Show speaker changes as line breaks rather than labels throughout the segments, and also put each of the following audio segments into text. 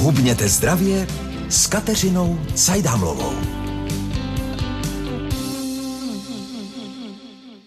Hubněte zdravě s Kateřinou Cajdámlovou.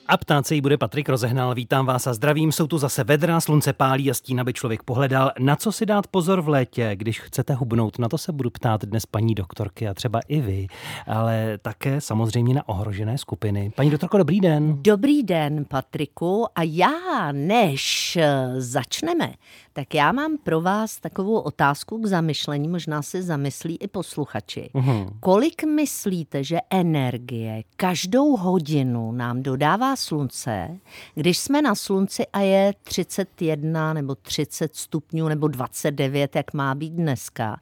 A ptát se jí bude Patrik Rozehnal. Vítám vás a zdravím. Jsou tu zase vedra, slunce pálí a stín, aby člověk pohledal. Na co si dát pozor v létě, když chcete hubnout? Na to se budu ptát dnes paní doktorky a třeba i vy, ale také samozřejmě na ohrožené skupiny. Paní doktorko, dobrý den.
Dobrý den, Patriku. A já, než začneme, tak já mám pro vás takovou otázku k zamyšlení, možná se zamyslí i posluchači. Uhum. Kolik myslíte, že energie každou hodinu nám dodává slunce, když jsme na slunci a je 31 nebo 30 stupňů nebo 29, jak má být dneska,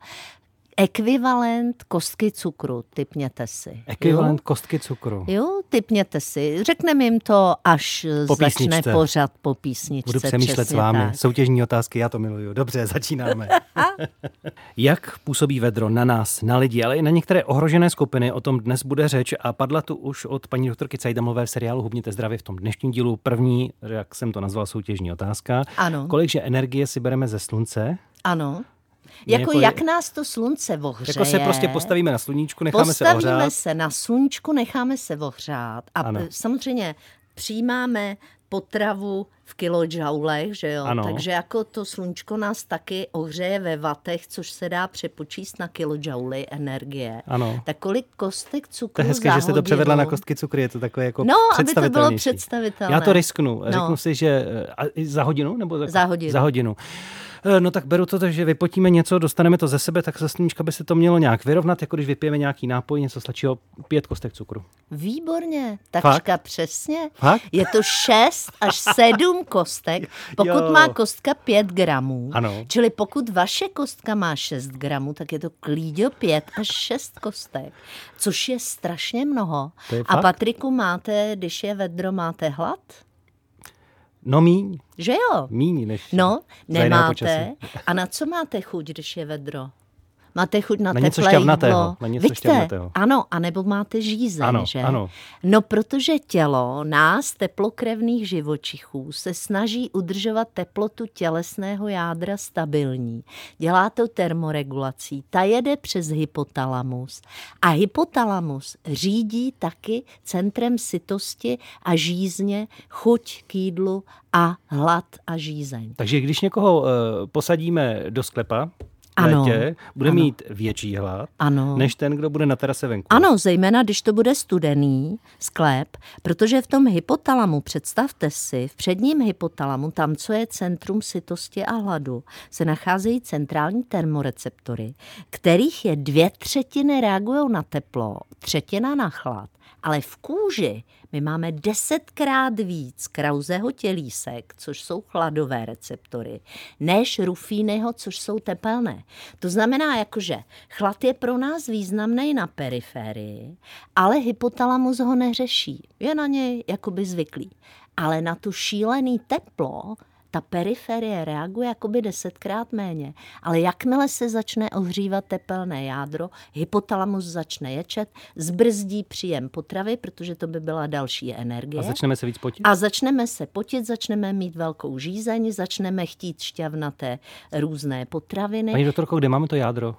ekvivalent kostky cukru, typněte si.
Ekvivalent jo? kostky cukru.
Jo, typněte si. Řekneme jim to, až po začne pořad po písničce.
Budu přemýšlet s vámi. Tak. Soutěžní otázky, já to miluju. Dobře, začínáme. Jak působí vedro na nás, na lidi, ale i na některé ohrožené skupiny, o tom dnes bude řeč a padla tu už od paní doktorky Cajdamové v seriálu Hubněte zdravě v tom dnešním dílu. První, jak jsem to nazval, soutěžní otázka.
Ano.
Kolikže energie si bereme ze slunce?
Ano. Jako, jako jak nás to slunce ohřeje.
Jako se prostě postavíme na sluníčku, necháme
postavíme
se ohřát.
Postavíme se na sluníčku, necháme se ohřát. A ano. samozřejmě přijímáme potravu v kilojoulech, že jo?
Ano.
Takže jako to sluníčko nás taky ohřeje ve vatech, což se dá přepočíst na kilojouly energie.
Ano.
Tak kolik kostek cukru
To je hezké, že jste to převedla na kostky cukru, je to takové jako
No, aby to bylo představitelné.
Já to risknu. No. Řeknu si, že a, za hodinu? Nebo tak,
za hodinu.
Za hodinu. Eh, no tak beru to, že vypotíme něco, dostaneme to ze sebe, tak za sluníčka by se to mělo nějak vyrovnat, jako když vypijeme nějaký nápoj, něco stačilo pět kostek cukru.
Výborně, takřka
Fakt?
přesně.
Fakt?
Je to šest až sedm kostek, pokud jo. má kostka pět gramů.
Ano.
Čili pokud vaše kostka má šest gramů, tak je to klíďo pět až šest kostek, což je strašně mnoho.
Je
A Patriku, máte, když je vedro, máte hlad?
No míň.
Že jo?
Míň než
No, nemáte. A na co máte chuť, když je vedro? Máte chuť na, něco
teplé jídlo.
Na
něco
Vidíte? Ano, anebo máte žízeň,
ano,
že?
Ano.
No, protože tělo nás, teplokrevných živočichů, se snaží udržovat teplotu tělesného jádra stabilní. Dělá to termoregulací. Ta jede přes hypotalamus. A hypotalamus řídí taky centrem sytosti a žízně, chuť k jídlu a hlad a žízeň.
Takže když někoho uh, posadíme do sklepa,
ano,
létě bude
ano.
mít větší hlad,
ano.
než ten, kdo bude na terase venku.
Ano, zejména když to bude studený sklep, protože v tom hypotalamu, představte si, v předním hypotalamu, tam, co je centrum sytosti a hladu, se nacházejí centrální termoreceptory, kterých je dvě třetiny reagují na teplo, třetina na chlad. Ale v kůži my máme desetkrát víc krauzého tělísek, což jsou chladové receptory, než rufínyho, což jsou tepelné. To znamená, jakože chlad je pro nás významný na periferii, ale hypotalamus ho neřeší. Je na něj jakoby zvyklý. Ale na tu šílený teplo ta periferie reaguje jakoby desetkrát méně. Ale jakmile se začne ohřívat tepelné jádro, hypotalamus začne ječet, zbrzdí příjem potravy, protože to by byla další energie.
A začneme se víc potit?
A začneme se potit, začneme mít velkou žízeň, začneme chtít šťavnaté různé potraviny.
Paní doktorko, kde máme to jádro?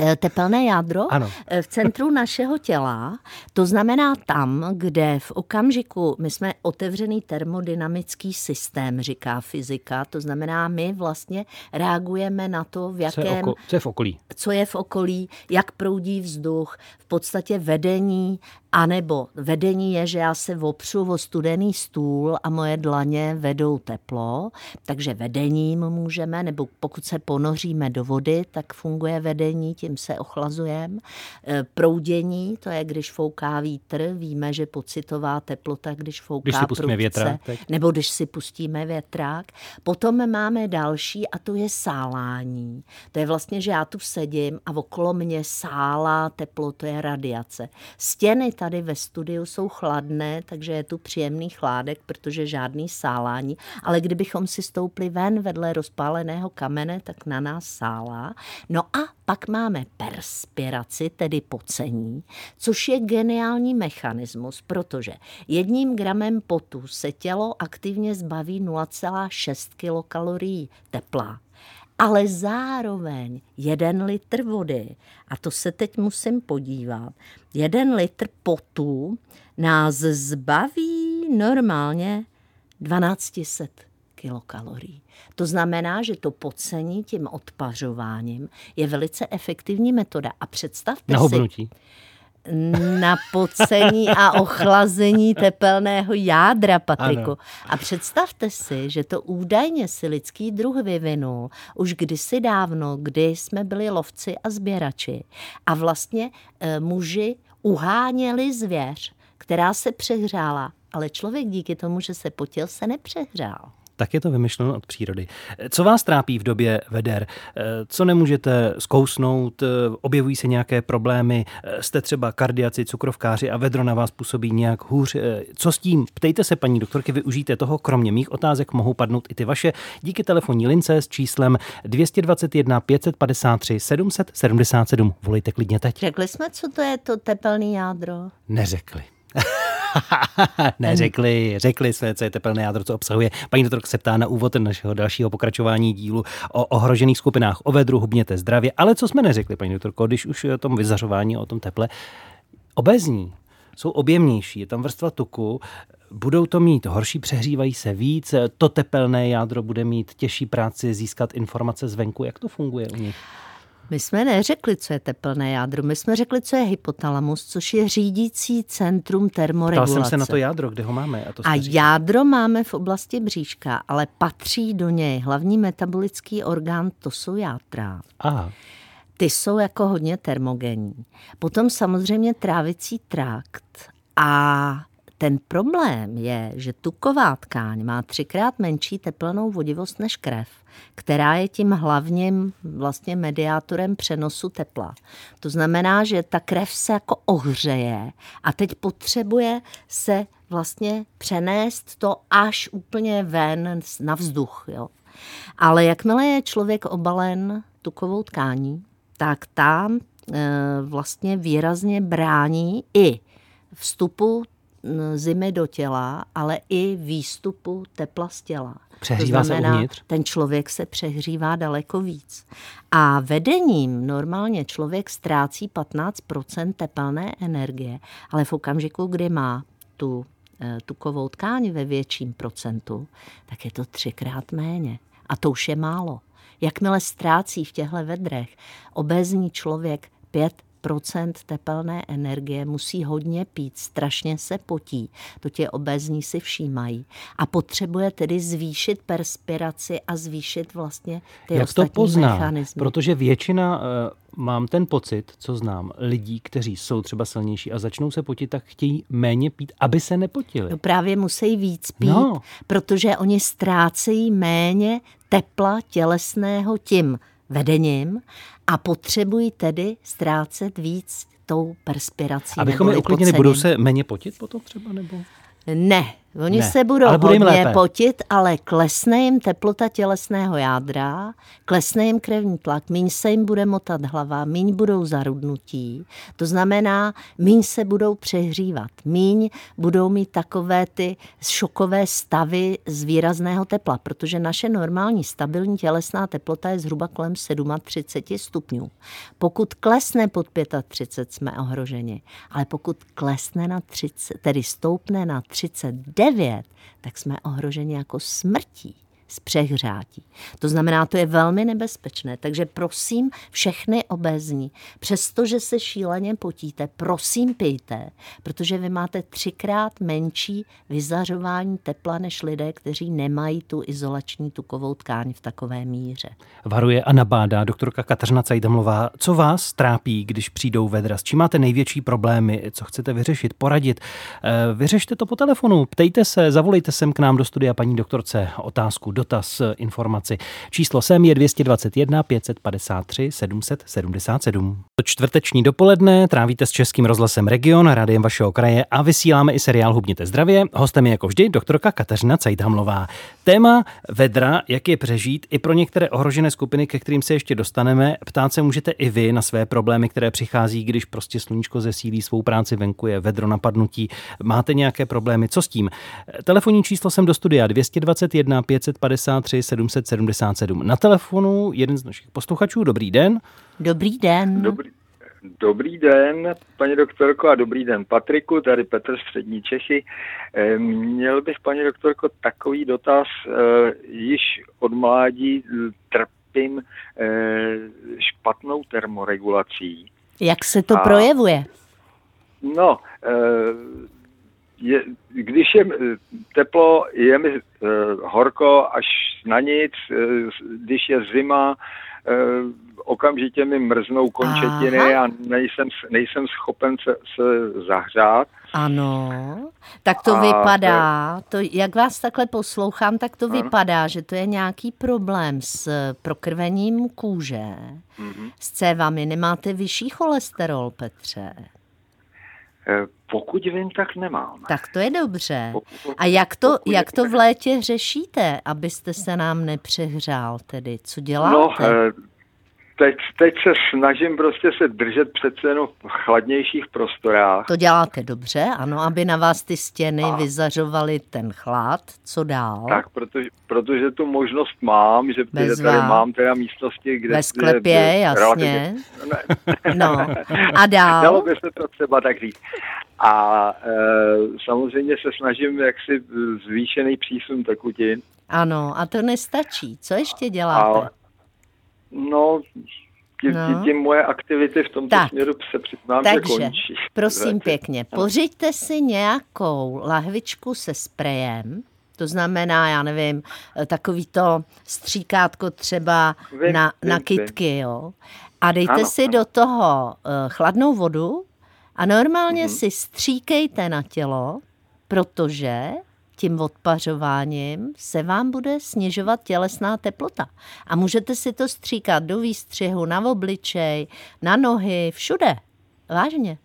Eh, tepelné jádro
ano.
Eh, v centru našeho těla, to znamená tam, kde v okamžiku my jsme otevřený termodynamický systém, říká fyzika, to znamená, my vlastně reagujeme na to, v jakém... Co je,
oko, co je v okolí.
Co je v okolí, jak proudí vzduch, v podstatě vedení a nebo vedení je, že já se opřu o studený stůl a moje dlaně vedou teplo, takže vedením můžeme, nebo pokud se ponoříme do vody, tak funguje vedení, tím se ochlazujeme. E, proudění, to je, když fouká vítr, víme, že pocitová teplota, když fouká
když si pustíme
prudce,
větrák,
nebo když si pustíme větrák. Potom máme další a to je sálání. To je vlastně, že já tu sedím a okolo mě sálá teplo, to je radiace. Stěny tady ve studiu jsou chladné, takže je tu příjemný chládek, protože žádný sálání. Ale kdybychom si stoupli ven vedle rozpáleného kamene, tak na nás sálá. No a pak máme perspiraci, tedy pocení, což je geniální mechanismus, protože jedním gramem potu se tělo aktivně zbaví 0,6 kilokalorií tepla. Ale zároveň jeden litr vody, a to se teď musím podívat, jeden litr potu nás zbaví normálně 1200 kilokalorií. To znamená, že to pocení tím odpařováním je velice efektivní metoda. A představte
Na
si... Na pocení a ochlazení tepelného jádra, Patriku.
Ano.
A představte si, že to údajně si lidský druh vyvinul už kdysi dávno, kdy jsme byli lovci a sběrači. A vlastně e, muži uháněli zvěř, která se přehřála, ale člověk díky tomu, že se potil, se nepřehrál.
Tak je to vymyšleno od přírody. Co vás trápí v době veder? Co nemůžete zkousnout? Objevují se nějaké problémy? Jste třeba kardiaci, cukrovkáři a vedro na vás působí nějak hůř? Co s tím? Ptejte se, paní doktorky, využijte toho. Kromě mých otázek mohou padnout i ty vaše díky telefonní lince s číslem 221 553 777. Volejte klidně teď.
Řekli jsme, co to je to tepelné jádro?
Neřekli. ne, řekli, své, co je tepelné jádro, co obsahuje. Paní doktorka se ptá na úvod našeho dalšího pokračování dílu o ohrožených skupinách o vedru, hubněte zdravě. Ale co jsme neřekli, paní doktorko, když už o tom vyzařování, o tom teple, obezní jsou objemnější, je tam vrstva tuku, budou to mít horší, přehřívají se víc, to tepelné jádro bude mít těžší práci získat informace zvenku. Jak to funguje u nich?
My jsme neřekli, co je tepelné jádro, my jsme řekli, co je hypotalamus, což je řídící centrum termoregulace.
Ptal jsem se na to jádro, kde ho máme.
A, to a jádro máme v oblasti bříška, ale patří do něj hlavní metabolický orgán, to jsou játra.
Aha.
Ty jsou jako hodně termogenní. Potom samozřejmě trávicí trakt a ten problém je, že tuková tkáň má třikrát menší teplnou vodivost než krev, která je tím hlavním vlastně mediátorem přenosu tepla. To znamená, že ta krev se jako ohřeje a teď potřebuje se vlastně přenést to až úplně ven na vzduch. Jo. Ale jakmile je člověk obalen tukovou tkání, tak tam e, vlastně výrazně brání i vstupu zimy do těla, ale i výstupu tepla z těla.
Přehřívá
to znamená,
se uvnitř?
ten člověk se přehřívá daleko víc. A vedením normálně člověk ztrácí 15 tepelné energie, ale v okamžiku, kdy má tu eh, tukovou tkáň ve větším procentu, tak je to třikrát méně. A to už je málo. Jakmile ztrácí v těchto vedrech obézní člověk 5 procent tepelné energie, musí hodně pít, strašně se potí, to tě obezní si všímají a potřebuje tedy zvýšit perspiraci a zvýšit vlastně ty
Jak
ostatní
to pozná?
mechanizmy.
Protože většina, eh, mám ten pocit, co znám, lidí, kteří jsou třeba silnější a začnou se potit, tak chtějí méně pít, aby se nepotili.
No právě musí víc pít,
No.
protože oni ztrácejí méně tepla tělesného tím vedením a potřebují tedy ztrácet víc tou perspirací.
Abychom je uklidnili, budou se méně potit potom třeba? Nebo?
Ne, oni
Ne,
se budou
ale
hodně
lépe.
potit, ale klesne jim teplota tělesného jádra, klesne jim krevní tlak, míň se jim bude motat hlava, míň budou zarudnutí. To znamená, míň se budou přehřívat, míň budou mít takové ty šokové stavy z výrazného tepla, protože naše normální stabilní tělesná teplota je zhruba kolem 37 stupňů. Pokud klesne pod 35, jsme ohroženi, ale pokud klesne na 30, tedy stoupne na 39, tak jsme ohroženi jako smrtí z přehřátí. To znamená, to je velmi nebezpečné. Takže prosím všechny obezní, přestože se šíleně potíte, prosím pijte, protože vy máte třikrát menší vyzařování tepla než lidé, kteří nemají tu izolační tukovou tkáň v takové míře.
Varuje a nabádá doktorka Kateřina Cajdamlová. Co vás trápí, když přijdou vedra? S čím máte největší problémy? Co chcete vyřešit, poradit? Eh, Vyřešte to po telefonu, ptejte se, zavolejte sem k nám do studia paní doktorce otázku, dotaz, informaci. Číslo sem je 221 553 777. To čtvrteční dopoledne trávíte s Českým rozhlasem Region, rádiem vašeho kraje a vysíláme i seriál Hubněte zdravě. Hostem je jako vždy doktorka Kateřina Cajdhamlová. Téma vedra, jak je přežít i pro některé ohrožené skupiny, ke kterým se ještě dostaneme. Ptát se můžete i vy na své problémy, které přichází, když prostě sluníčko zesílí svou práci venku, je vedro napadnutí. Máte nějaké problémy, co s tím? Telefonní číslo jsem do studia 221 553 553 777. Na telefonu jeden z našich posluchačů. Dobrý den.
Dobrý den.
Dobrý, dobrý den, paní doktorko, a dobrý den, Patriku, tady Petr Střední Čechy. Eh, Měl bych, paní doktorko, takový dotaz. Eh, Již od mládí trpím eh, špatnou termoregulací.
Jak se to
A-
projevuje?
No, eh, je, když je eh, teplo, je mi eh, horko až na nic, eh, když je zima, okamžitě mi mrznou končetiny
Aha.
a nejsem, nejsem schopen se, se zahřát.
Ano, tak to
A
vypadá, to, jak vás takhle poslouchám, tak to
Ano.
vypadá, že to je nějaký problém s prokrvením kůže,
Mhm.
s cévami. Nemáte vyšší cholesterol, Petře?
Eh, Pokud vím, tak nemám.
Tak to je dobře. A jak to, jak to v létě řešíte, abyste se nám nepřehřál tedy? Co
No,
děláte?
eh, teď, teď se snažím prostě se držet přece jenom v chladnějších prostorách.
To děláte dobře, ano, aby na vás ty stěny
A-
vyzařovaly ten chlad. Co dál?
Tak, protože, protože tu možnost mám, že že tady mám teda místnosti, kde...
Ve sklepě,
kde-
jasně.
relativně-
No, a dál?
Dalo by se to třeba tak říct. A e, samozřejmě se snažím jaksi zvýšený přísun tekutin.
Ano, a to nestačí. Co ještě děláte?
Ale, no, tím,
No.
tím, moje aktivity v tomto
Tak.
směru se přiznám,
Takže,
že končí.
prosím pěkně, pořiďte si nějakou lahvičku se sprejem, to znamená, já nevím, takový to stříkátko třeba
Vím,
na,
vím,
na
vím.
kytky, jo. A dejte
Ano,
si
ano.
do toho uh, chladnou vodu a normálně
Mhm.
si stříkejte na tělo, protože tím odpařováním se vám bude snižovat tělesná teplota. A můžete si to stříkat do výstřihu, na obličej, na nohy, všude. Vážně.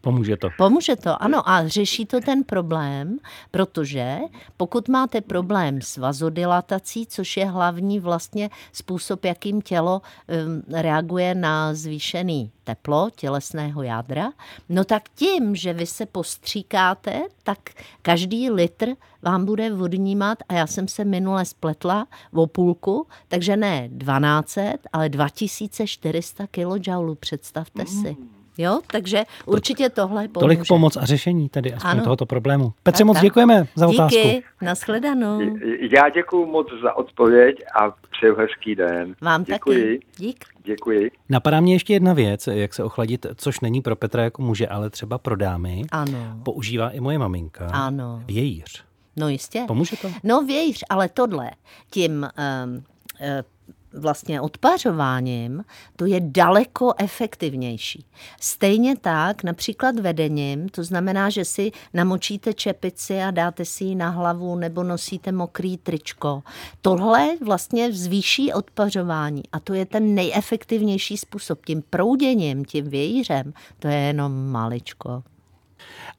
Pomůže to.
Pomůže to, ano, a řeší to ten problém, protože pokud máte problém s vazodilatací, což je hlavní vlastně způsob, jakým tělo um, reaguje na zvýšený teplo tělesného jádra, no tak tím, že vy se postříkáte, tak každý litr vám bude odnímat, a já jsem se minule spletla o půlku, takže ne 1200, ale 2400 kJ, představte si. Jo, takže určitě tohle pomůže.
Tolik pomoc a řešení tedy aspoň
Ano.
tohoto problému. Petře,
Tak,
moc
tak.
děkujeme za otázku.
Díky, nashledanou.
Já děkuji moc za odpověď a přeju hezký den.
Vám
děkuji,
taky. Dík.
Děkuji.
Napadá mě ještě jedna věc, jak se ochladit, což není pro Petra jako muže, ale třeba pro dámy.
Ano,
Používá i moje maminka.
ano.
Vějíř.
No jistě.
Pomůže to?
No vějíř, ale tohle tím um, uh, vlastně odpařováním, to je daleko efektivnější. Stejně tak například vedením, to znamená, že si namočíte čepici a dáte si ji na hlavu nebo nosíte mokrý tričko. Tohle vlastně zvýší odpařování a to je ten nejefektivnější způsob. Tím prouděním, tím vějířem, to je jenom maličko.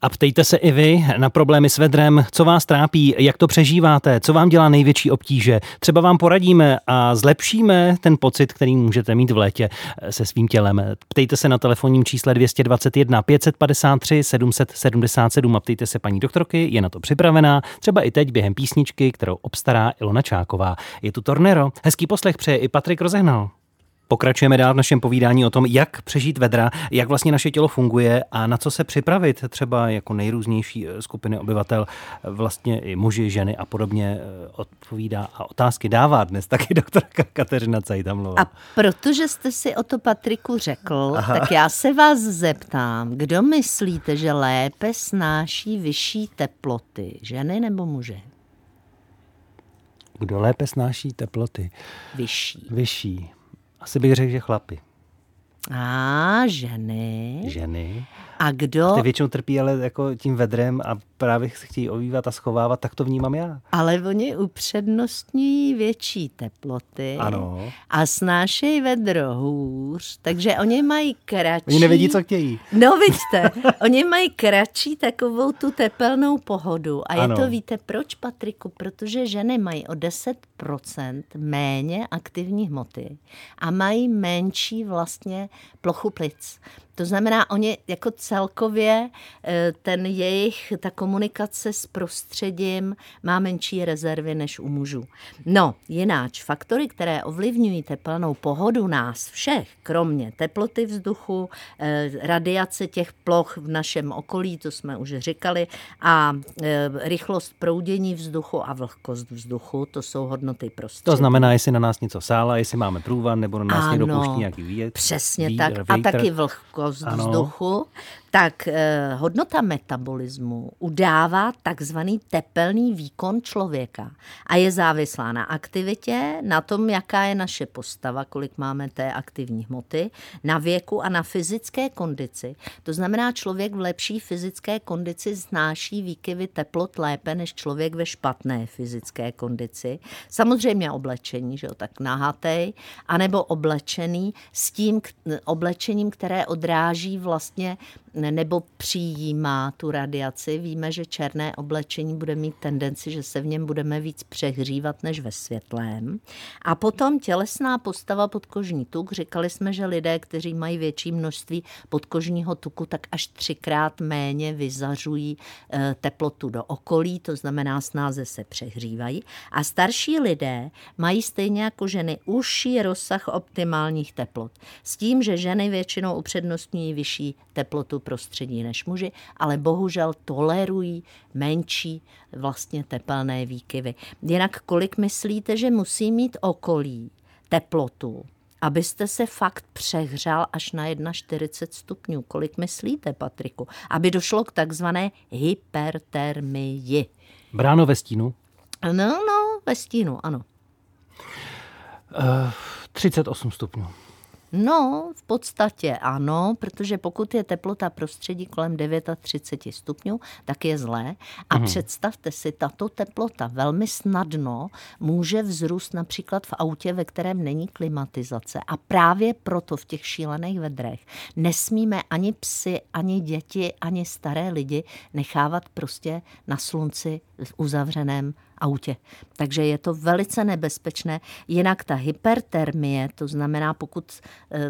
A ptejte se i vy na problémy s vedrem, co vás trápí, jak to přežíváte, co vám dělá největší obtíže. Třeba vám poradíme a zlepšíme ten pocit, který můžete mít v létě se svým tělem. Ptejte se na telefonním čísle 221 553 777 a ptejte se paní doktorky, je na to připravená, třeba i teď během písničky, kterou obstará Ilona Čáková. Je tu Tornero, hezký poslech přeje i Patrik Rozehnal. Pokračujeme dál v našem povídání o tom, jak přežít vedra, jak vlastně naše tělo funguje a na co se připravit, třeba jako nejrůznější eh, skupiny obyvatel, eh, vlastně i muži, ženy a podobně eh, odpovídá a otázky dává dnes taky doktorka Kateřina Cajtamlová.
A protože jste si o to Patriku řekl, Aha. tak já se vás zeptám, kdo myslíte, že lépe snáší vyšší teploty, ženy nebo muži?
Kdo lépe snáší teploty?
Vyšší.
Vyšší. Asi bych řekl, že chlapi.
A ženy.
Ženy.
A kdo?
Ty většinou trpí ale jako tím vedrem a právě se chtějí ovývat a schovávat, tak to vnímám já.
Ale oni upřednostňují větší teploty
Ano.
a snášejí vedro hůř, takže oni mají kratší...
Oni nevědí, co chtějí.
No vidíte, oni mají kratší takovou tu tepelnou pohodu. A je
Ano.
to, víte proč, Patriku? Protože ženy mají o 10% méně aktivní hmoty a mají menší vlastně plochu plic. To znamená, oni jako celkově eh, ten jejich, ta komunikace s prostředím má menší rezervy než u mužů. No, jináč, faktory, které ovlivňují teplnou pohodu nás všech, kromě teploty vzduchu, eh, radiace těch ploch v našem okolí, to jsme už říkali, a eh, rychlost proudění vzduchu a vlhkost vzduchu, to jsou hodnoty prostředí.
To znamená, jestli na nás něco sála, jestli máme průvan, nebo na nás
Ano,
někdo pouští nějaký výjet.
Přesně
vítr,
tak. A
vítr.
taky vlhkost
Ano.
vzduchu. Tak eh, hodnota metabolismu udává takzvaný tepelný výkon člověka a je závislá na aktivitě, na tom, jaká je naše postava, kolik máme té aktivní hmoty, na věku a na fyzické kondici. To znamená, člověk v lepší fyzické kondici znáší výkyvy teplot lépe než člověk ve špatné fyzické kondici. Samozřejmě oblečení, že jo, tak nahatej, anebo oblečený s tím k- oblečením, které odráží vlastně nebo přijímá tu radiaci. Víme, že černé oblečení bude mít tendenci, že se v něm budeme víc přehřívat než ve světlém. A potom tělesná postava podkožní tuk. Říkali jsme, že lidé, kteří mají větší množství podkožního tuku, tak až třikrát méně vyzařují eh, teplotu do okolí, to znamená snáze se přehřívají. A starší lidé mají stejně jako ženy užší rozsah optimálních teplot. S tím, že ženy většinou upřednostňují vyšší teplotu prostředí než muži, ale bohužel tolerují menší vlastně tepelné výkyvy. Jinak kolik myslíte, že musí mít okolí teplotu, abyste se fakt přehřál až na 41 stupňů. Kolik myslíte, Patriku? Aby došlo k takzvané hypertermii.
Bráno ve stínu.
No, no, ve stínu, ano.
Uh, 38 stupňů.
No, v podstatě ano, protože pokud je teplota prostředí kolem 39 stupňů, tak je zlé. A mm. představte si, tato teplota velmi snadno může vzrůst například v autě, ve kterém není klimatizace. A právě proto v těch šílených vedrech nesmíme ani psy, ani děti, ani staré lidi nechávat prostě na slunci v uzavřeném autě. Takže je to velice nebezpečné. Jinak ta hypertermie, to znamená, pokud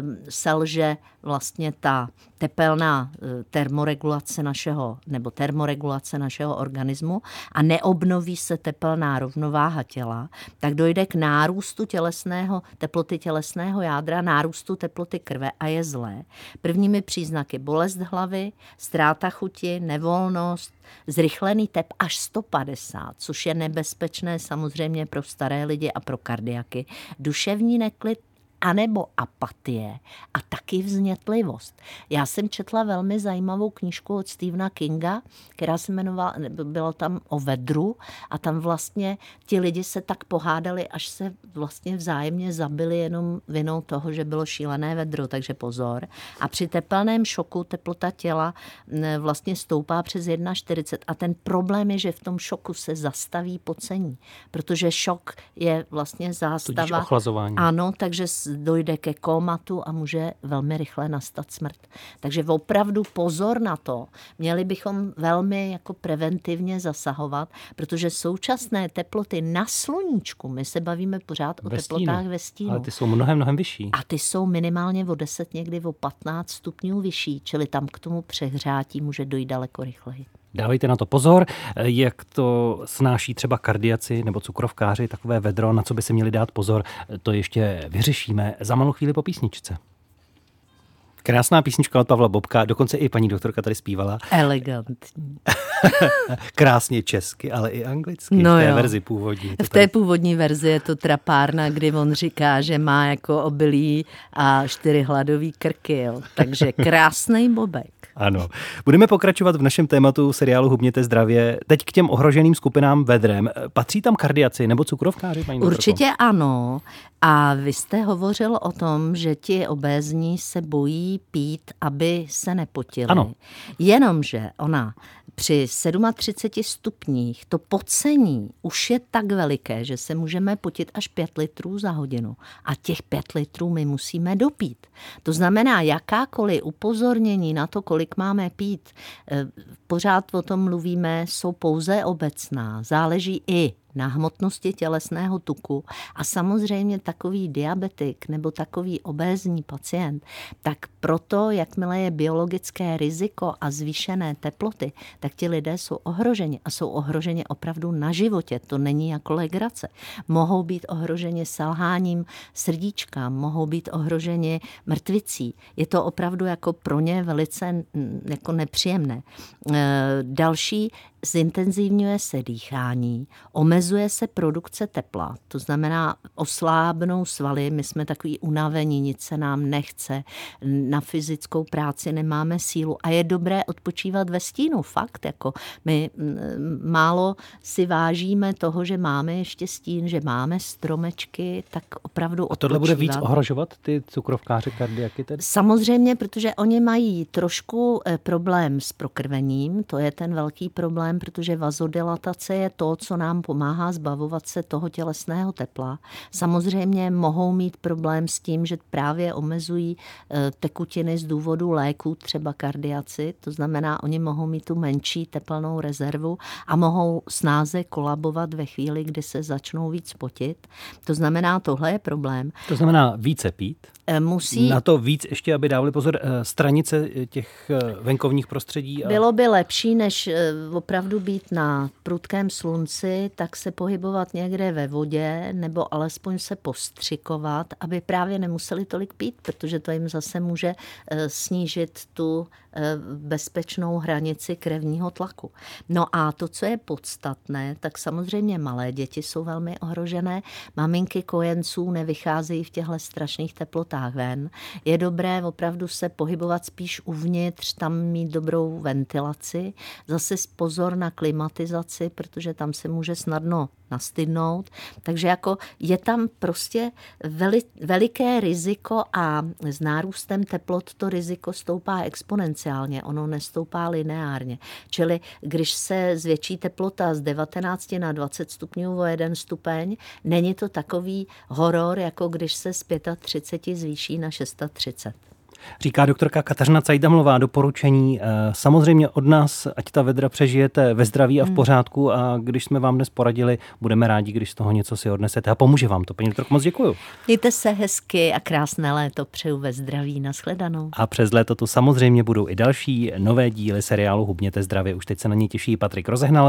um, selže vlastně ta tepelná uh, termoregulace našeho, nebo termoregulace našeho organismu a neobnoví se tepelná rovnováha těla, tak dojde k nárůstu tělesného, teploty tělesného jádra, nárůstu teploty krve a je zlé. Prvními příznaky bolest hlavy, ztráta chuti, nevolnost, zrychlený tep až 150, což je nebezpečné samozřejmě pro staré lidi a pro kardiaky, duševní neklid, anebo apatie a taky vznětlivost. Já jsem četla velmi zajímavou knížku od Stephena Kinga, která se jmenovala, bylo tam o vedru a tam vlastně ti lidi se tak pohádali, až se vlastně vzájemně zabili jenom vinou toho, že bylo šílené vedro, takže pozor. A při tepelném šoku teplota těla vlastně stoupá přes 1,40 a ten problém je, že v tom šoku se zastaví pocení, protože šok je vlastně zástava.
Tudíž ochlazování.
Ano, takže dojde ke komatu a může velmi rychle nastat smrt. Takže opravdu pozor na to. Měli bychom velmi jako preventivně zasahovat, protože současné teploty na sluníčku, my se bavíme pořád o
Ve
teplotách
stínu.
ve stínu.
Ale ty jsou mnohem, mnohem vyšší.
A ty jsou minimálně o 10, někdy o 15 stupňů vyšší, čili tam k tomu přehřátí může dojít daleko rychleji.
Dávejte na to pozor, jak to snáší třeba kardiaci nebo cukrovkáři, takové vedro, na co by si měli dát pozor, to ještě vyřešíme za malou chvíli po písničce. Krásná písnička od Pavla Bobka, dokonce i paní doktorka tady zpívala.
Elegantní.
Krásně česky, ale i anglicky,
No
v té
jo.
verzi původní.
V té původní verzi je to trapárna, kdy on říká, že má jako obilí a čtyři hladový krky, jo. takže krásný bobek.
Ano. Budeme pokračovat v našem tématu seriálu Hubněte zdravě. Teď k těm ohroženým skupinám vedrem. Patří tam kardiaci nebo cukrovkáři, paní doktorko?
Určitě ano. A vy jste hovořil o tom, že ti obézní se bojí pít, aby se nepotili.
Ano.
Jenomže ona při 37 stupních to pocení už je tak veliké, že se můžeme potit až 5 litrů za hodinu. A těch 5 litrů my musíme dopít. To znamená, jakákoliv upozornění na to, kolik máme pít, eh, pořád o tom mluvíme, jsou pouze obecná. Záleží i na hmotnosti tělesného tuku a samozřejmě takový diabetik nebo takový obézní pacient, tak proto, jakmile je biologické riziko a zvýšené teploty, tak ti lidé jsou ohroženi a jsou ohroženi opravdu na životě. To není jako legrace. Mohou být ohroženi selháním srdíčka, mohou být ohroženi mrtvicí. Je to opravdu jako pro ně velice jako nepříjemné. E, další zintenzivňuje se dýchání, omezuje se produkce tepla, to znamená oslábnou svaly, my jsme takový unavení, nic se nám nechce, na fyzickou práci nemáme sílu a je dobré odpočívat ve stínu, fakt, jako my málo si vážíme toho, že máme ještě stín, že máme stromečky, tak opravdu odpočívat.
A tohle bude víc ohrožovat ty cukrovkáře kardiaky tedy?
Samozřejmě, protože oni mají trošku eh, problém s prokrvením, to je ten velký problém, problém, protože vazodilatace je to, co nám pomáhá zbavovat se toho tělesného tepla. Samozřejmě mohou mít problém s tím, že právě omezují eh, tekutiny z důvodu léků, třeba kardiaci, to znamená, oni mohou mít tu menší teplnou rezervu a mohou snáze kolabovat ve chvíli, kdy se začnou víc potit. To znamená, tohle je problém.
To znamená více pít?
Eh, musí...
Na to víc ještě, aby dávali pozor eh, stranice těch venkovních prostředí?
A... Bylo by lepší, než opravdu opravdu být na prudkém slunci, tak se pohybovat někde ve vodě nebo alespoň se postřikovat, aby právě nemuseli tolik pít, protože to jim zase může eh, snížit tu eh, bezpečnou hranici krevního tlaku. No a to, co je podstatné, tak samozřejmě malé děti jsou velmi ohrožené. Maminky kojenců nevycházejí v těchto strašných teplotách ven. Je dobré opravdu se pohybovat spíš uvnitř, tam mít dobrou ventilaci. Zase pozor pozor na klimatizaci, protože tam se může snadno nastydnout. Takže jako je tam prostě veli, veliké riziko a s nárůstem teplot to riziko stoupá exponenciálně, ono nestoupá lineárně. Čili když se zvětší teplota z 19 na 20 stupňů o jeden stupeň, není to takový horor, jako když se z 35 zvýší na 630.
Říká doktorka Kateřina Cajdamlová doporučení. Eh, samozřejmě od nás, ať ta vedra přežijete ve zdraví a v hmm. pořádku a když jsme vám dnes poradili, budeme rádi, když z toho něco si odnesete a pomůže vám to. Paní doktorko, moc děkuju.
Mějte se hezky a krásné léto přeju ve zdraví. Naschledanou.
A přes léto tu samozřejmě budou i další nové díly seriálu Hubněte zdravě. Už teď se na ně těší Patrik Rozehnal.